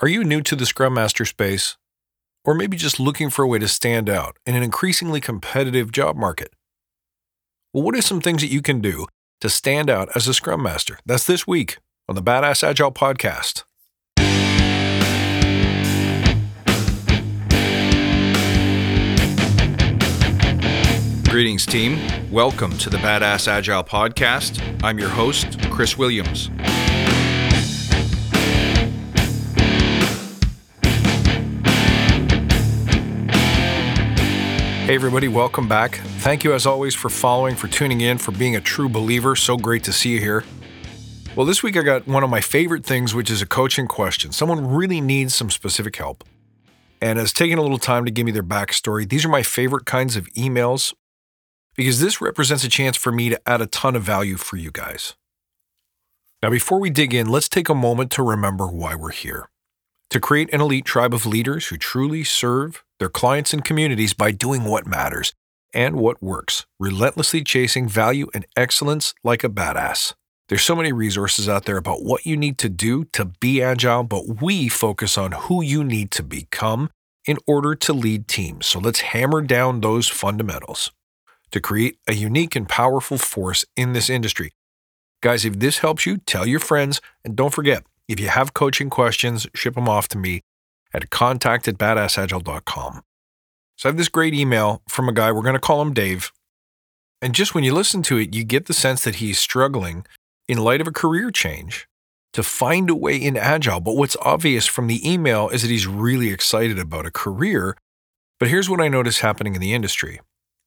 Are you new to the Scrum Master space? Or maybe just looking for a way to stand out in an increasingly competitive job market? Well, what are some things that you can do to stand out as a Scrum Master? That's this week on the Badass Agile Podcast. Greetings, team. Welcome to the Badass Agile Podcast. I'm your host, Chris Williams. Hey, everybody, welcome back. Thank you, as always, for following, for tuning in, for being a true believer. So great to see you here. Well, this week I got one of my favorite things, which is a coaching question. Someone really needs some specific help and has taken a little time to give me their backstory. These are my favorite kinds of emails because this represents a chance for me to add a ton of value for you guys. Now, before we dig in, let's take a moment to remember why we're here to create an elite tribe of leaders who truly serve their clients and communities by doing what matters and what works, relentlessly chasing value and excellence like a badass. There's so many resources out there about what you need to do to be agile, but we focus on who you need to become in order to lead teams. So let's hammer down those fundamentals to create a unique and powerful force in this industry. Guys, if this helps you, tell your friends, and don't forget, if you have coaching questions, ship them off to me at contact at badassagile.com. So I have this great email from a guy, we're going to call him Dave. And just when you listen to it, you get the sense that he's struggling in light of a career change to find a way in Agile. But what's obvious from the email is that he's really excited about a career. But here's what I notice happening in the industry.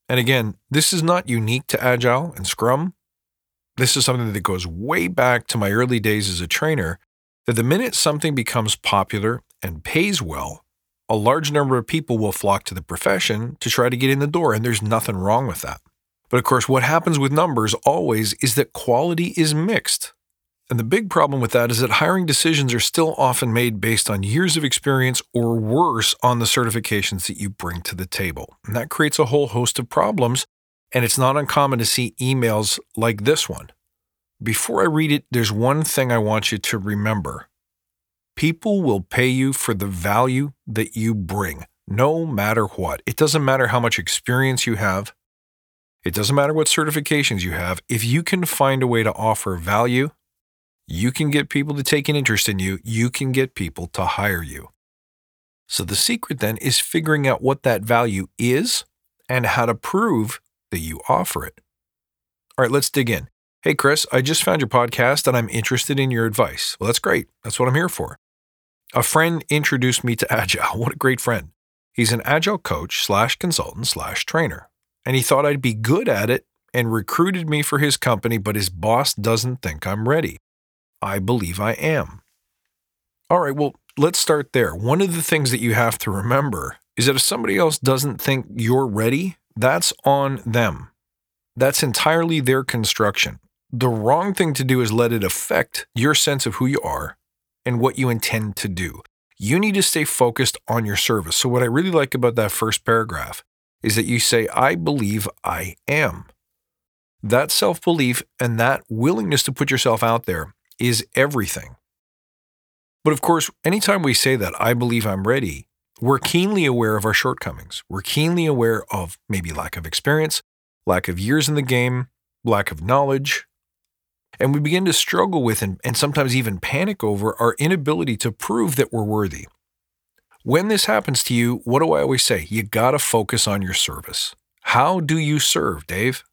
And again, this is not unique to Agile and Scrum. This is something that goes way back to my early days as a trainer. That the minute something becomes popular and pays well, a large number of people will flock to the profession to try to get in the door, and there's nothing wrong with that. But of course, what happens with numbers always is that quality is mixed. And the big problem with that is that hiring decisions are still often made based on years of experience or worse on the certifications that you bring to the table. And that creates a whole host of problems. And it's not uncommon to see emails like this one. Before I read it, there's one thing I want you to remember People will pay you for the value that you bring, no matter what. It doesn't matter how much experience you have. It doesn't matter what certifications you have. If you can find a way to offer value, you can get people to take an interest in you. You can get people to hire you. So the secret then is figuring out what that value is and how to prove that you offer it. All right, let's dig in. Hey, Chris, I just found your podcast and I'm interested in your advice. Well, that's great. That's what I'm here for. A friend introduced me to Agile. What a great friend. He's an Agile coach slash consultant slash trainer. And he thought I'd be good at it and recruited me for his company, but his boss doesn't think I'm ready. I believe I am. All right, well, let's start there. One of the things that you have to remember is that if somebody else doesn't think you're ready, that's on them. That's entirely their construction. The wrong thing to do is let it affect your sense of who you are and what you intend to do. You need to stay focused on your service. So, what I really like about that first paragraph is that you say, I believe I am. That self belief and that willingness to put yourself out there is everything. But of course, anytime we say that, I believe I'm ready, we're keenly aware of our shortcomings. We're keenly aware of maybe lack of experience, lack of years in the game, lack of knowledge, and we begin to struggle with and, and sometimes even panic over our inability to prove that we're worthy. When this happens to you, what do I always say? You got to focus on your service. How do you serve, Dave?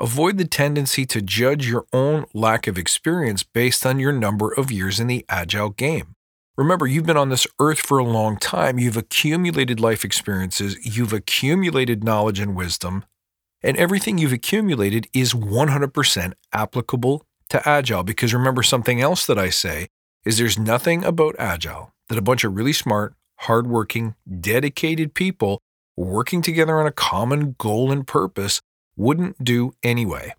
Avoid the tendency to judge your own lack of experience based on your number of years in the agile game. Remember, you've been on this earth for a long time. You've accumulated life experiences, you've accumulated knowledge and wisdom, and everything you've accumulated is 100% applicable to Agile. Because remember, something else that I say is there's nothing about Agile that a bunch of really smart, hardworking, dedicated people working together on a common goal and purpose wouldn't do anyway.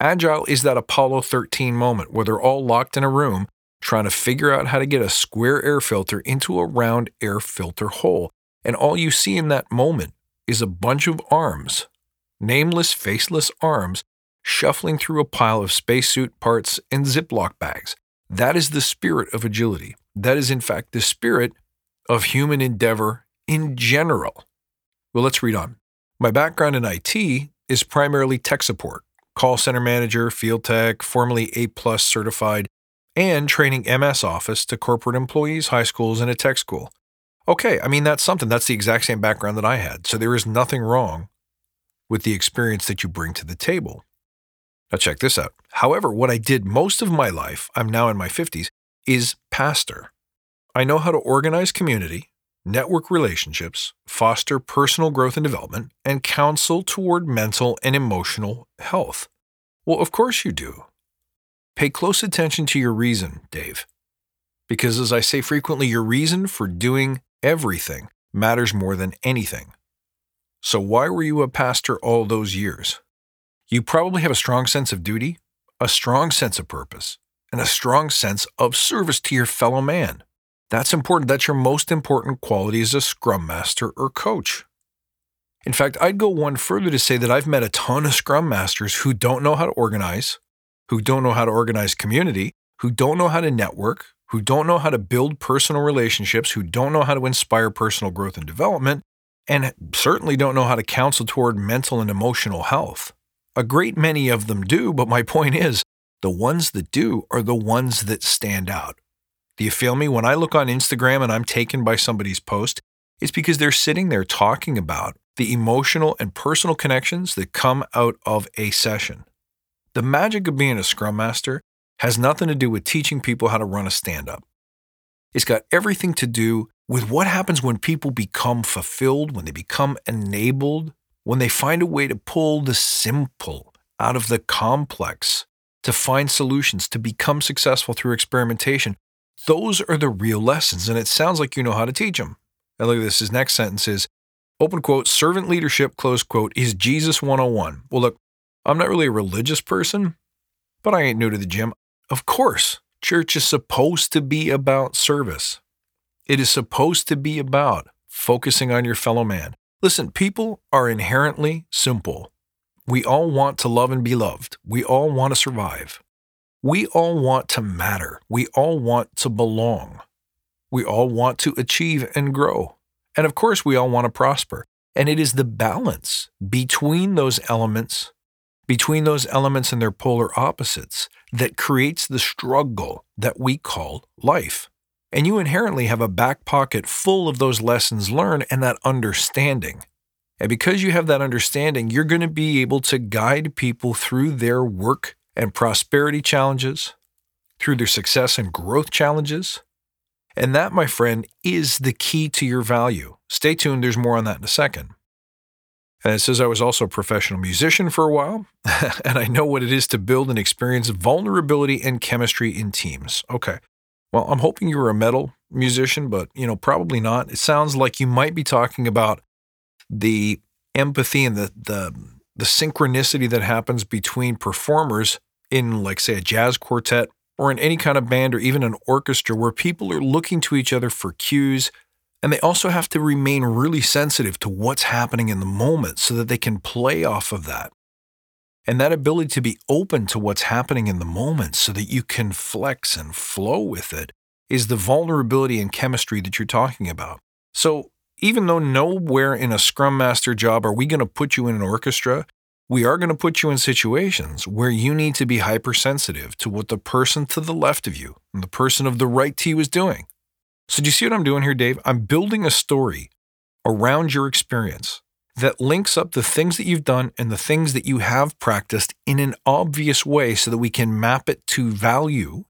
Agile is that Apollo 13 moment where they're all locked in a room trying to figure out how to get a square air filter into a round air filter hole. And all you see in that moment is a bunch of arms nameless, faceless arms shuffling through a pile of spacesuit parts and Ziploc bags. That is the spirit of agility. That is, in fact, the spirit of human endeavor in general. Well, let's read on. My background in IT is primarily tech support, call center manager, field tech, formerly A plus certified, and training MS Office to corporate employees, high schools, and a tech school. Okay, I mean, that's something. That's the exact same background that I had. So there is nothing wrong with the experience that you bring to the table. Now, check this out. However, what I did most of my life, I'm now in my 50s, is pastor. I know how to organize community, network relationships, foster personal growth and development, and counsel toward mental and emotional health. Well, of course you do. Pay close attention to your reason, Dave. Because as I say frequently, your reason for doing everything matters more than anything. So, why were you a pastor all those years? You probably have a strong sense of duty, a strong sense of purpose, and a strong sense of service to your fellow man. That's important. That's your most important quality as a scrum master or coach. In fact, I'd go one further to say that I've met a ton of scrum masters who don't know how to organize, who don't know how to organize community, who don't know how to network, who don't know how to build personal relationships, who don't know how to inspire personal growth and development, and certainly don't know how to counsel toward mental and emotional health. A great many of them do, but my point is the ones that do are the ones that stand out. Do you feel me? When I look on Instagram and I'm taken by somebody's post, it's because they're sitting there talking about the emotional and personal connections that come out of a session. The magic of being a scrum master has nothing to do with teaching people how to run a stand up. It's got everything to do with what happens when people become fulfilled, when they become enabled, when they find a way to pull the simple out of the complex, to find solutions, to become successful through experimentation, those are the real lessons, and it sounds like you know how to teach them. And look at this. His next sentence is open quote, servant leadership, close quote, is Jesus 101. Well, look, I'm not really a religious person, but I ain't new to the gym. Of course, church is supposed to be about service. It is supposed to be about focusing on your fellow man. Listen, people are inherently simple. We all want to love and be loved. We all want to survive. We all want to matter. We all want to belong. We all want to achieve and grow. And of course, we all want to prosper. And it is the balance between those elements, between those elements and their polar opposites, that creates the struggle that we call life. And you inherently have a back pocket full of those lessons learned and that understanding. And because you have that understanding, you're going to be able to guide people through their work and prosperity challenges, through their success and growth challenges. And that, my friend, is the key to your value. Stay tuned, there's more on that in a second. And it says I was also a professional musician for a while, and I know what it is to build and experience vulnerability and chemistry in teams. Okay. Well, I'm hoping you were a metal musician, but you know, probably not. It sounds like you might be talking about the empathy and the the the synchronicity that happens between performers in, like, say, a jazz quartet or in any kind of band or even an orchestra where people are looking to each other for cues. And they also have to remain really sensitive to what's happening in the moment so that they can play off of that. And that ability to be open to what's happening in the moment so that you can flex and flow with it is the vulnerability and chemistry that you're talking about. So, even though nowhere in a Scrum Master job are we going to put you in an orchestra we are going to put you in situations where you need to be hypersensitive to what the person to the left of you and the person of the right to you is doing. So, do you see what I'm doing here, Dave? I'm building a story around your experience that links up the things that you've done and the things that you have practiced in an obvious way so that we can map it to value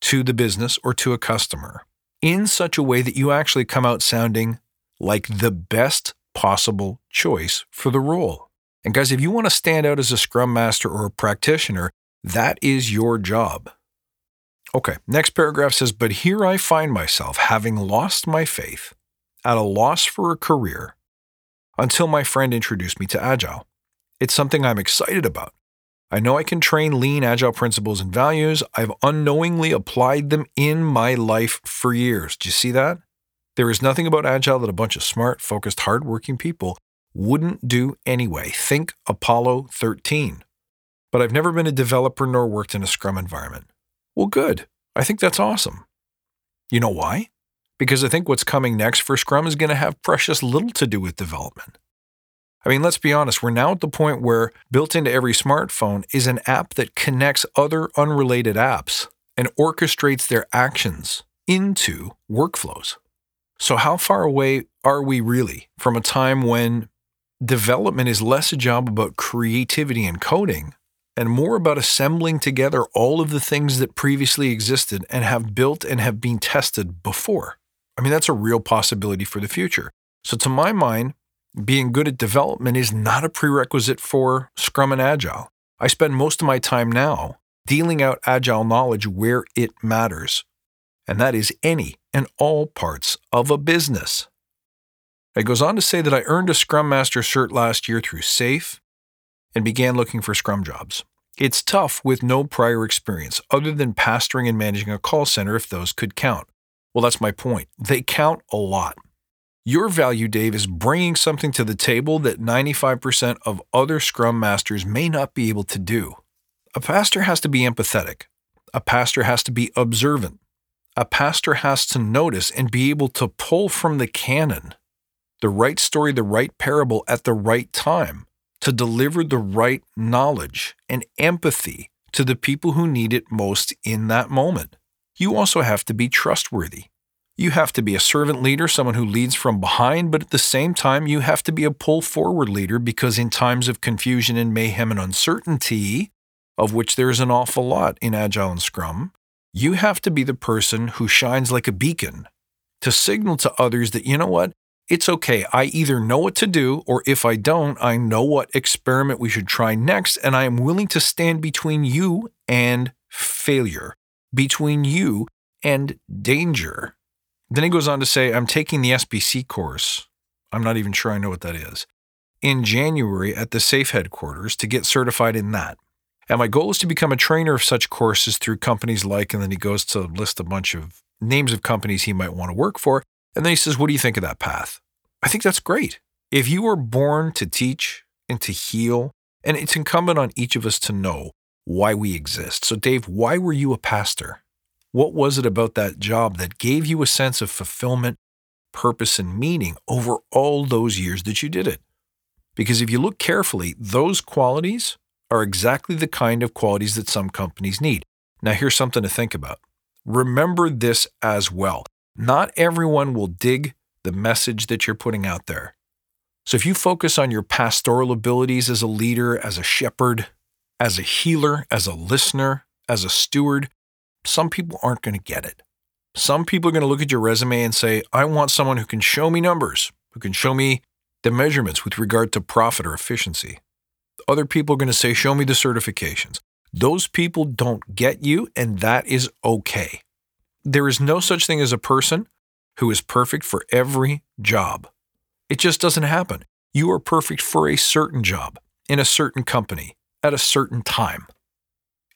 to the business or to a customer in such a way that you actually come out sounding like the best possible choice for the role. And guys, if you want to stand out as a scrum master or a practitioner, that is your job. Okay, next paragraph says, But here I find myself having lost my faith, at a loss for a career, until my friend introduced me to Agile. It's something I'm excited about. I know I can train lean Agile principles and values. I've unknowingly applied them in my life for years. Do you see that? There is nothing about Agile that a bunch of smart, focused, hardworking people wouldn't do anyway. Think Apollo 13. But I've never been a developer nor worked in a Scrum environment. Well, good. I think that's awesome. You know why? Because I think what's coming next for Scrum is going to have precious little to do with development. I mean, let's be honest, we're now at the point where built into every smartphone is an app that connects other unrelated apps and orchestrates their actions into workflows. So, how far away are we really from a time when development is less a job about creativity and coding and more about assembling together all of the things that previously existed and have built and have been tested before? I mean, that's a real possibility for the future. So, to my mind, being good at development is not a prerequisite for Scrum and Agile. I spend most of my time now dealing out Agile knowledge where it matters, and that is any and all parts of a business. It goes on to say that I earned a Scrum Master cert last year through SAFe and began looking for Scrum jobs. It's tough with no prior experience other than pastoring and managing a call center if those could count. Well, that's my point. They count a lot. Your value, Dave, is bringing something to the table that 95% of other Scrum Masters may not be able to do. A pastor has to be empathetic. A pastor has to be observant. A pastor has to notice and be able to pull from the canon the right story, the right parable at the right time to deliver the right knowledge and empathy to the people who need it most in that moment. You also have to be trustworthy. You have to be a servant leader, someone who leads from behind, but at the same time, you have to be a pull forward leader because in times of confusion and mayhem and uncertainty, of which there is an awful lot in Agile and Scrum, you have to be the person who shines like a beacon to signal to others that, you know what, it's okay. I either know what to do, or if I don't, I know what experiment we should try next, and I am willing to stand between you and failure, between you and danger. Then he goes on to say, I'm taking the SPC course. I'm not even sure I know what that is. In January at the SAFe headquarters to get certified in that. And my goal is to become a trainer of such courses through companies like, and then he goes to list a bunch of names of companies he might want to work for. And then he says, What do you think of that path? I think that's great. If you were born to teach and to heal, and it's incumbent on each of us to know why we exist. So, Dave, why were you a pastor? What was it about that job that gave you a sense of fulfillment, purpose, and meaning over all those years that you did it? Because if you look carefully, those qualities are exactly the kind of qualities that some companies need. Now, here's something to think about. Remember this as well. Not everyone will dig the message that you're putting out there. So if you focus on your pastoral abilities as a leader, as a shepherd, as a healer, as a listener, as a steward, some people aren't going to get it. Some people are going to look at your resume and say, I want someone who can show me numbers, who can show me the measurements with regard to profit or efficiency. Other people are going to say, Show me the certifications. Those people don't get you, and that is okay. There is no such thing as a person who is perfect for every job. It just doesn't happen. You are perfect for a certain job, in a certain company, at a certain time.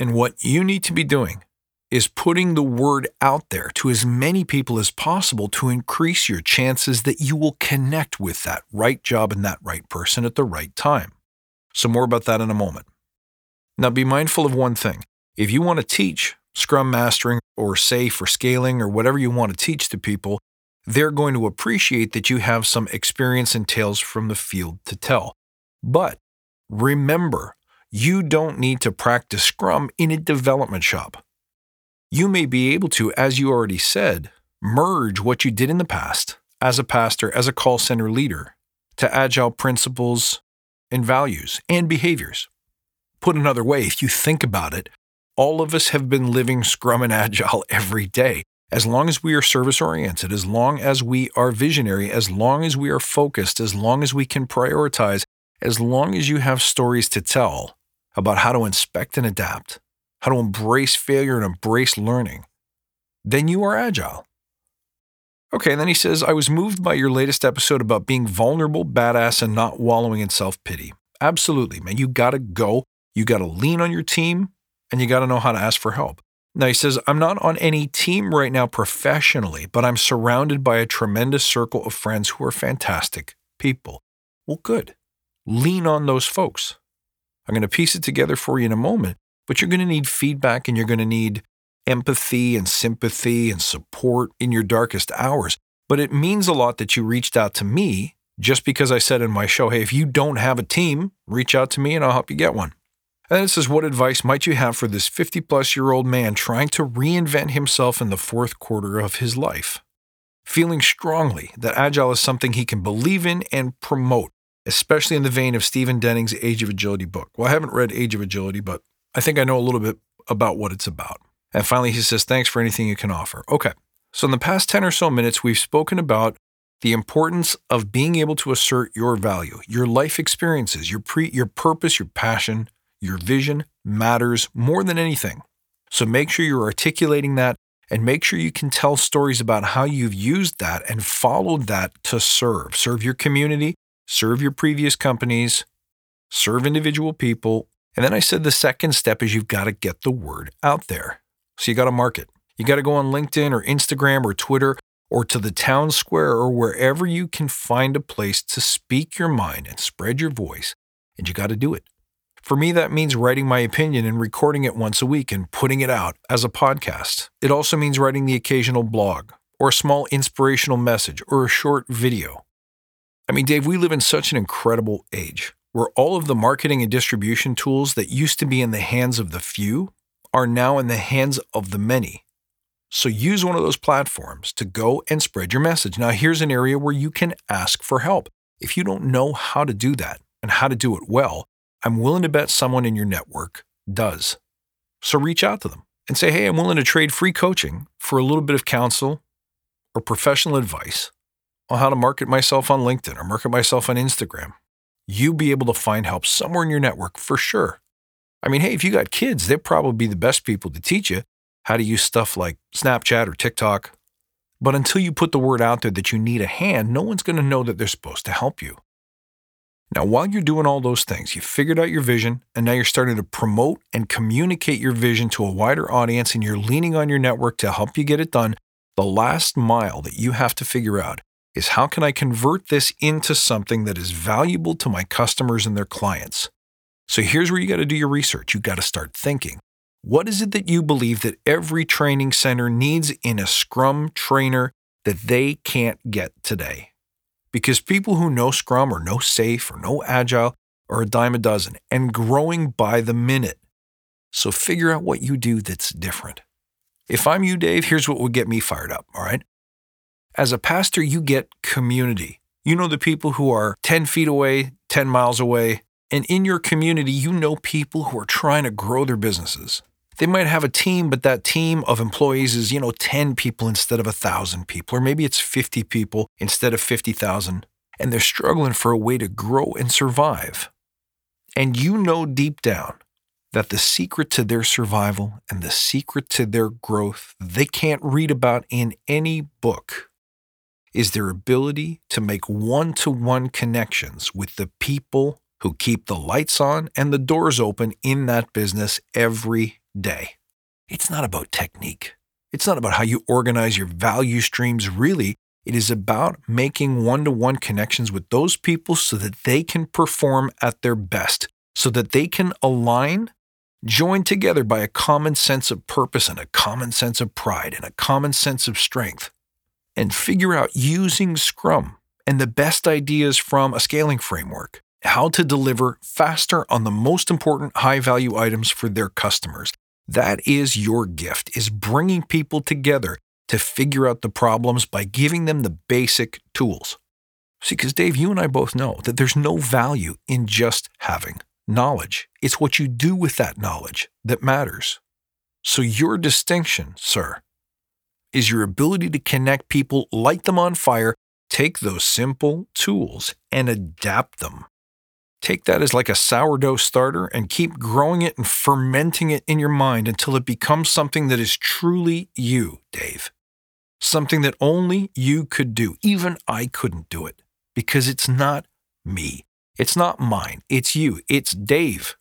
And what you need to be doing is putting the word out there to as many people as possible to increase your chances that you will connect with that right job and that right person at the right time. So, more about that in a moment. Now, be mindful of one thing. If you want to teach Scrum Mastering or SAFe or scaling or whatever you want to teach to people, they're going to appreciate that you have some experience and tales from the field to tell. But remember, you don't need to practice Scrum in a development shop. You may be able to, as you already said, merge what you did in the past as a pastor, as a call center leader, to agile principles and values and behaviors. Put another way, if you think about it, all of us have been living Scrum and Agile every day. As long as we are service oriented, as long as we are visionary, as long as we are focused, as long as we can prioritize, as long as you have stories to tell about how to inspect and adapt, how to embrace failure and embrace learning, then you are agile. Okay, and then he says, I was moved by your latest episode about being vulnerable, badass, and not wallowing in self pity. Absolutely, man. You got to go. You got to lean on your team and you got to know how to ask for help. Now he says, I'm not on any team right now professionally, but I'm surrounded by a tremendous circle of friends who are fantastic people. Well, good. Lean on those folks. I'm going to piece it together for you in a moment, but you're going to need feedback and you're going to need empathy and sympathy and support in your darkest hours. But it means a lot that you reached out to me just because I said in my show, hey, if you don't have a team, reach out to me and I'll help you get one. And this is what advice might you have for this 50 plus year old man trying to reinvent himself in the fourth quarter of his life? Feeling strongly that Agile is something he can believe in and promote, especially in the vein of Stephen Denning's Age of Agility book. Well, I haven't read Age of Agility, but I think I know a little bit about what it's about. And finally, he says, Thanks for anything you can offer. Okay. So, in the past 10 or so minutes, we've spoken about the importance of being able to assert your value, your life experiences, your, pre- your purpose, your passion, your vision matters more than anything. So, make sure you're articulating that and make sure you can tell stories about how you've used that and followed that to serve. Serve your community, serve your previous companies, serve individual people. And then I said the second step is you've got to get the word out there. So you got to market. You got to go on LinkedIn or Instagram or Twitter or to the town square or wherever you can find a place to speak your mind and spread your voice. And you got to do it. For me, that means writing my opinion and recording it once a week and putting it out as a podcast. It also means writing the occasional blog or a small inspirational message or a short video. I mean, Dave, we live in such an incredible age where all of the marketing and distribution tools that used to be in the hands of the few are now in the hands of the many. So use one of those platforms to go and spread your message. Now, here's an area where you can ask for help. If you don't know how to do that and how to do it well, I'm willing to bet someone in your network does. So reach out to them and say, hey, I'm willing to trade free coaching for a little bit of counsel or professional advice on how to market myself on LinkedIn or market myself on Instagram. You'll be able to find help somewhere in your network for sure. I mean, hey, if you got kids, they'll probably be the best people to teach you how to use stuff like Snapchat or TikTok. But until you put the word out there that you need a hand, no one's going to know that they're supposed to help you. Now, while you're doing all those things, you figured out your vision, and now you're starting to promote and communicate your vision to a wider audience, and you're leaning on your network to help you get it done. The last mile that you have to figure out is how can I convert this into something that is valuable to my customers and their clients? So here's where you got to do your research. You got to start thinking. What is it that you believe that every training center needs in a Scrum trainer that they can't get today? Because people who know Scrum or know Safe or know Agile are a dime a dozen and growing by the minute. So figure out what you do that's different. If I'm you, Dave, here's what would get me fired up, all right? As a pastor, you get community. You know the people who are 10 feet away, 10 miles away, and in your community, you know people who are trying to grow their businesses. They might have a team, but that team of employees is, you know, 10 people instead of 1,000 people, or maybe it's 50 people instead of 50,000, and they're struggling for a way to grow and survive. And you know deep down that the secret to their survival and the secret to their growth they can't read about in any book is their ability to make one to one connections with the people who keep the lights on and the doors open in that business every day. It's not about technique. It's not about how you organize your value streams. Really, it is about making one to one connections with those people so that they can perform at their best, so that they can align, join together by a common sense of purpose and a common sense of pride and a common sense of strength, and figure out using Scrum and the best ideas from a scaling framework how to deliver faster on the most important high value items for their customers that is your gift, is bringing people together to figure out the problems by giving them the basic tools. See, because Dave, you and I both know that there's no value in just having knowledge. It's what you do with that knowledge that matters. So, your distinction, sir, is your ability to connect people, light them on fire, take those simple tools and adapt them Take that as like a sourdough starter and keep growing it and fermenting it in your mind until it becomes something that is truly you, Dave. Something that only you could do. Even I couldn't do it because it's not me. It's not mine. It's you. It's Dave.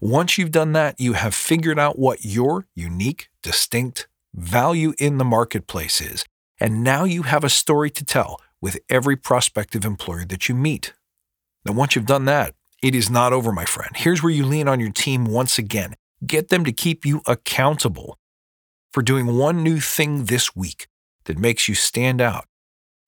Once you've done that, you have figured out what your unique, distinct value in the marketplace is. And now you have a story to tell with every prospective employer that you meet. Now, once you've done that, it is not over, my friend. Here's where you lean on your team once again. Get them to keep you accountable. for doing one new thing this week that makes you stand out.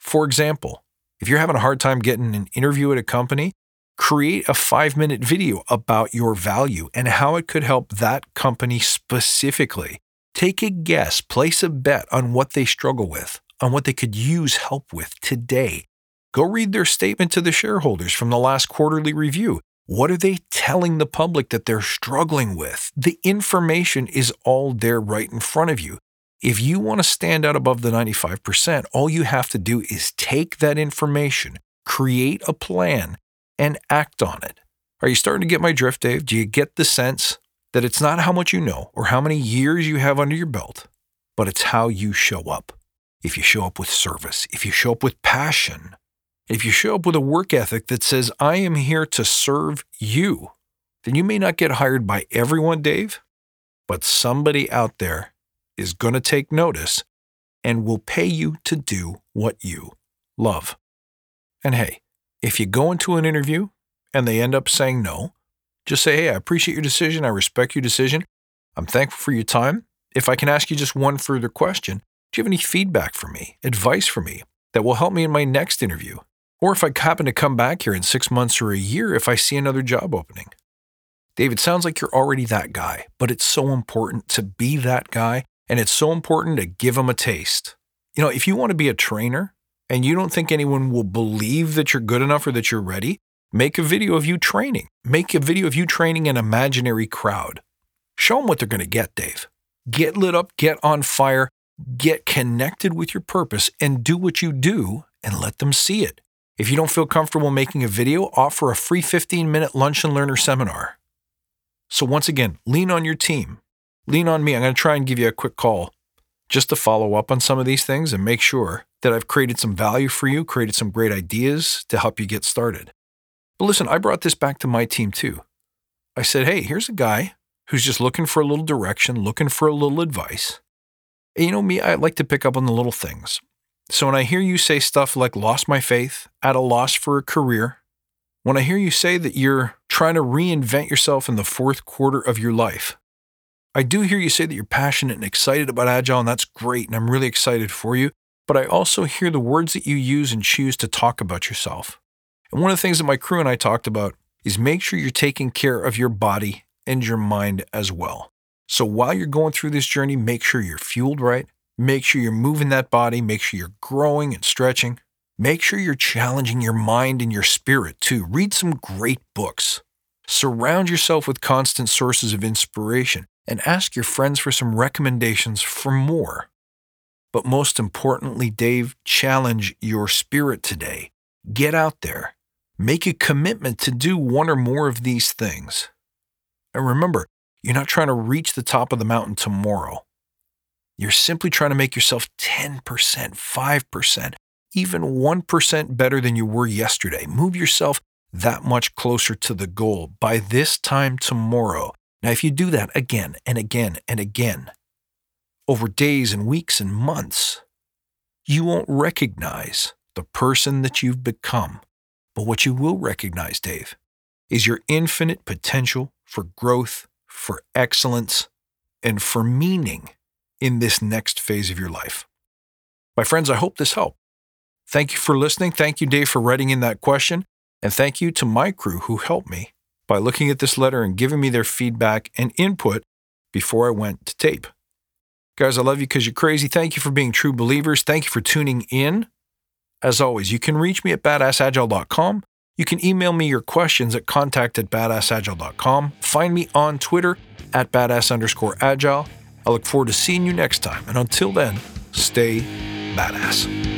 For example, if you're having a hard time getting an interview at a company, create a five minute video about your value and how it could help that company specifically. Take a guess, place a bet on what they struggle with, on what they could use help with today. Go read their statement to the shareholders from the last quarterly review. What are they telling the public that they're struggling with? The information is all there right in front of you. If you want to stand out above the 95%, all you have to do is take that information, create a plan, and act on it. Are you starting to get my drift, Dave? Do you get the sense that it's not how much you know or how many years you have under your belt, but it's how you show up? If you show up with service, if you show up with passion, if you show up with a work ethic that says, I am here to serve you, then you may not get hired by everyone, Dave, but somebody out there is going to take notice and will pay you to do what you love. And hey, if you go into an interview and they end up saying no, just say, hey, I appreciate your decision. I respect your decision. I'm thankful for your time. If I can ask you just one further question, do you have any feedback for me, advice for me that will help me in my next interview? Or if I happen to come back here in six months or a year if I see another job opening? David, sounds like you're already that guy, but it's so important to be that guy and it's so important to give them a taste. You know, if you want to be a trainer and you don't think anyone will believe that you're good enough or that you're ready, make a video of you training. Make a video of you training an imaginary crowd. Show them what they're going to get, Dave. Get lit up, get on fire, get connected with your purpose, and do what you do and let them see it. If you don't feel comfortable making a video, offer a free 15 minute lunch and learner seminar. So, once again, lean on your team lean on me. I'm going to try and give you a quick call just to follow up on some of these things and make sure that I've created some value for you, created some great ideas to help you get started. But listen, I brought this back to my team too. I said, hey, here's a guy who's just looking for a little direction, looking for a little advice. And you know me, I like to pick up on the little things. So when I hear you say stuff like lost my faith, at a loss for a career, when I hear you say that you're trying to reinvent yourself in the fourth quarter of your life, I do hear you say that you're passionate and excited about Agile, and that's great, and I'm really excited for you. But I also hear the words that you use and choose to talk about yourself. And one of the things that my crew and I talked about is make sure you're taking care of your body and your mind as well. So while you're going through this journey, make sure you're fueled right. Make sure you're moving that body. Make sure you're growing and stretching. Make sure you're challenging your mind and your spirit too. Read some great books. Surround yourself with constant sources of inspiration and ask your friends for some recommendations for more. But most importantly, Dave, challenge your spirit today. Get out there. Make a commitment to do one or more of these things. And remember, you're not trying to reach the top of the mountain tomorrow. You're simply trying to make yourself 10%, 5%, even 1% better than you were yesterday. Move yourself that much closer to the goal by this time tomorrow. Now, if you do that again and again and again, over days and weeks and months, you won't recognize the person that you've become. But what you will recognize, Dave, is your infinite potential for growth, for excellence, and for meaning in this next phase of your life. My friends, I hope this helped. Thank you for listening. Thank you, Dave, for writing in that question. And thank you to my crew who helped me by looking at this letter and giving me their feedback and input before I went to tape. Guys, I love you because you're crazy. Thank you for being true believers. Thank you for tuning in. As always, you can reach me at badassagile.com. You can email me your questions at contact at badassagile.com. Find me on Twitter at badass underscore agile. I look forward to seeing you next time. And until then, stay badass.